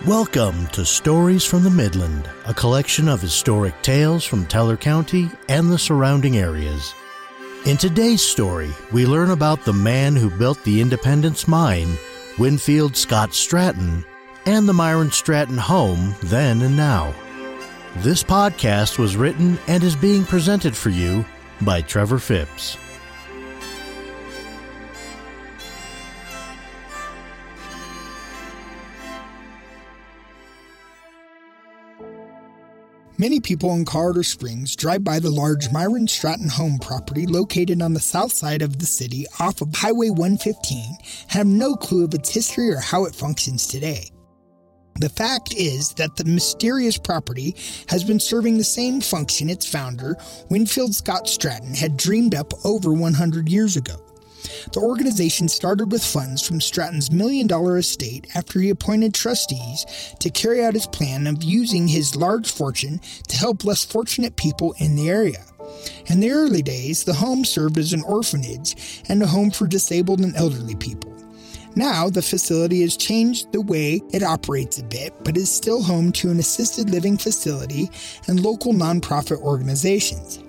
Welcome to Stories from the Midland, a collection of historic tales from Teller County and the surrounding areas. In today's story, we learn about the man who built the Independence Mine, Winfield Scott Stratton, and the Myron Stratton home then and now. This podcast was written and is being presented for you by Trevor Phipps. Many people in Colorado Springs drive by the large Myron Stratton home property located on the south side of the city off of Highway 115 and have no clue of its history or how it functions today. The fact is that the mysterious property has been serving the same function its founder, Winfield Scott Stratton, had dreamed up over 100 years ago. The organization started with funds from Stratton's million dollar estate after he appointed trustees to carry out his plan of using his large fortune to help less fortunate people in the area. In the early days, the home served as an orphanage and a home for disabled and elderly people. Now, the facility has changed the way it operates a bit, but is still home to an assisted living facility and local nonprofit organizations.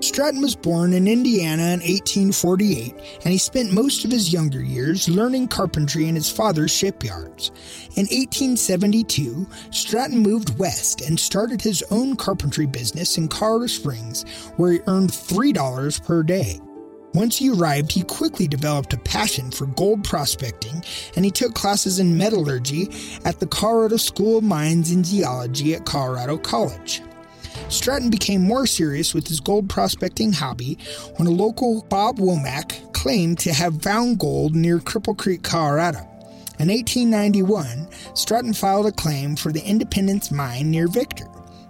Stratton was born in Indiana in 1848, and he spent most of his younger years learning carpentry in his father's shipyards. In 1872, Stratton moved west and started his own carpentry business in Colorado Springs, where he earned $3 per day. Once he arrived, he quickly developed a passion for gold prospecting, and he took classes in metallurgy at the Colorado School of Mines and Geology at Colorado College. Stratton became more serious with his gold prospecting hobby when a local Bob Womack claimed to have found gold near Cripple Creek, Colorado. In 1891, Stratton filed a claim for the Independence Mine near Victor.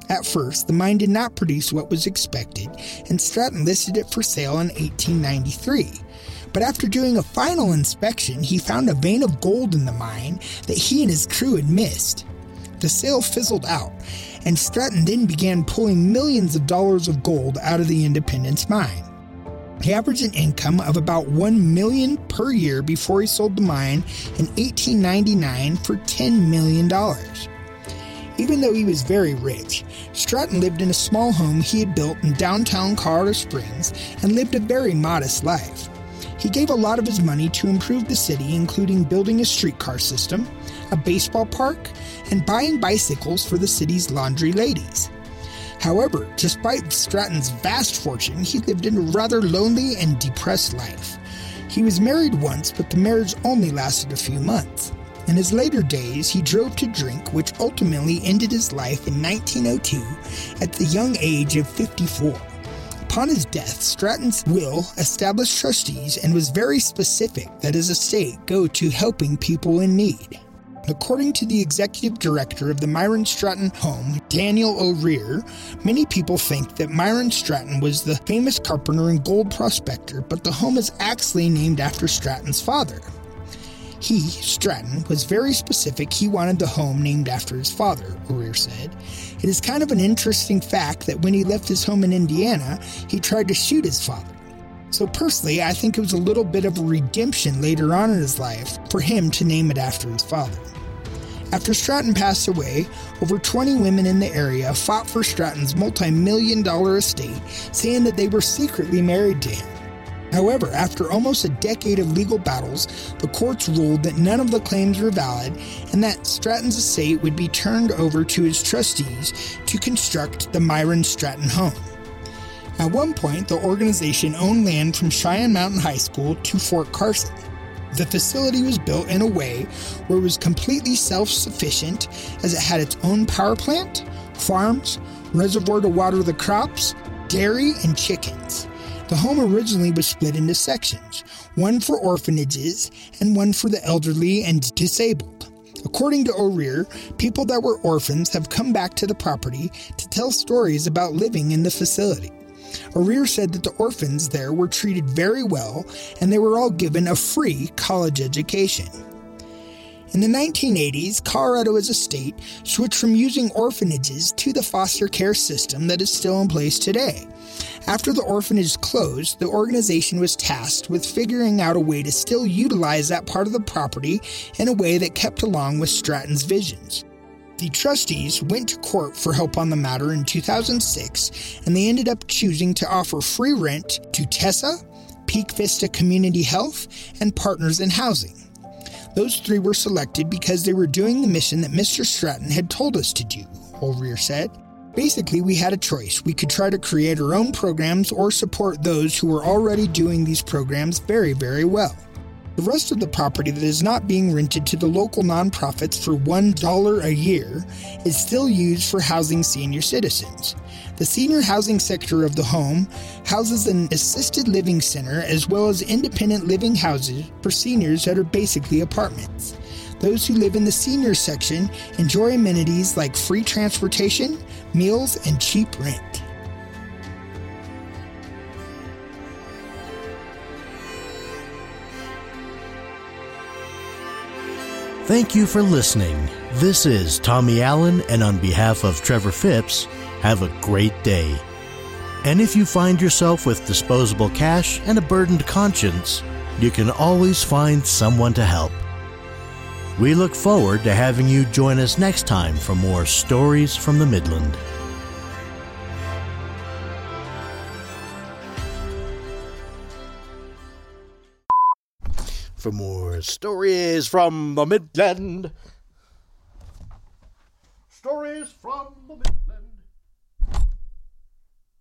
At first, the mine did not produce what was expected, and Stratton listed it for sale in 1893. But after doing a final inspection, he found a vein of gold in the mine that he and his crew had missed. The sale fizzled out, and Stratton then began pulling millions of dollars of gold out of the Independence mine. He averaged an income of about 1 million per year before he sold the mine in 1899 for 10 million dollars. Even though he was very rich, Stratton lived in a small home he had built in downtown Colorado Springs and lived a very modest life. He gave a lot of his money to improve the city, including building a streetcar system, a baseball park, and buying bicycles for the city's laundry ladies. However, despite Stratton's vast fortune, he lived in a rather lonely and depressed life. He was married once, but the marriage only lasted a few months. In his later days, he drove to drink, which ultimately ended his life in 1902 at the young age of 54. Upon his death, Stratton's will established trustees and was very specific that his estate go to helping people in need. According to the executive director of the Myron Stratton home, Daniel O'Rear, many people think that Myron Stratton was the famous carpenter and gold prospector, but the home is actually named after Stratton's father. He, Stratton, was very specific he wanted the home named after his father, O'Rear said. It is kind of an interesting fact that when he left his home in Indiana, he tried to shoot his father. So, personally, I think it was a little bit of a redemption later on in his life for him to name it after his father. After Stratton passed away, over 20 women in the area fought for Stratton's multi million dollar estate, saying that they were secretly married to him. However, after almost a decade of legal battles, the courts ruled that none of the claims were valid and that Stratton's estate would be turned over to his trustees to construct the Myron Stratton home. At one point, the organization owned land from Cheyenne Mountain High School to Fort Carson. The facility was built in a way where it was completely self sufficient as it had its own power plant, farms, reservoir to water the crops, dairy, and chickens. The home originally was split into sections one for orphanages and one for the elderly and disabled. According to O'Rear, people that were orphans have come back to the property to tell stories about living in the facility. O'Rear said that the orphans there were treated very well and they were all given a free college education. In the 1980s, Colorado as a state switched from using orphanages to the foster care system that is still in place today. After the orphanage closed, the organization was tasked with figuring out a way to still utilize that part of the property in a way that kept along with Stratton's visions. The trustees went to court for help on the matter in 2006, and they ended up choosing to offer free rent to Tessa, Peak Vista Community Health, and Partners in Housing. Those three were selected because they were doing the mission that Mr. Stratton had told us to do, O'Rear said. Basically, we had a choice. We could try to create our own programs or support those who were already doing these programs very, very well. The rest of the property that is not being rented to the local nonprofits for $1 a year is still used for housing senior citizens. The senior housing sector of the home houses an assisted living center as well as independent living houses for seniors that are basically apartments. Those who live in the senior section enjoy amenities like free transportation, meals, and cheap rent. Thank you for listening. This is Tommy Allen, and on behalf of Trevor Phipps, have a great day. And if you find yourself with disposable cash and a burdened conscience, you can always find someone to help. We look forward to having you join us next time for more stories from the Midland. For more stories from the Midland. Stories from the Midland.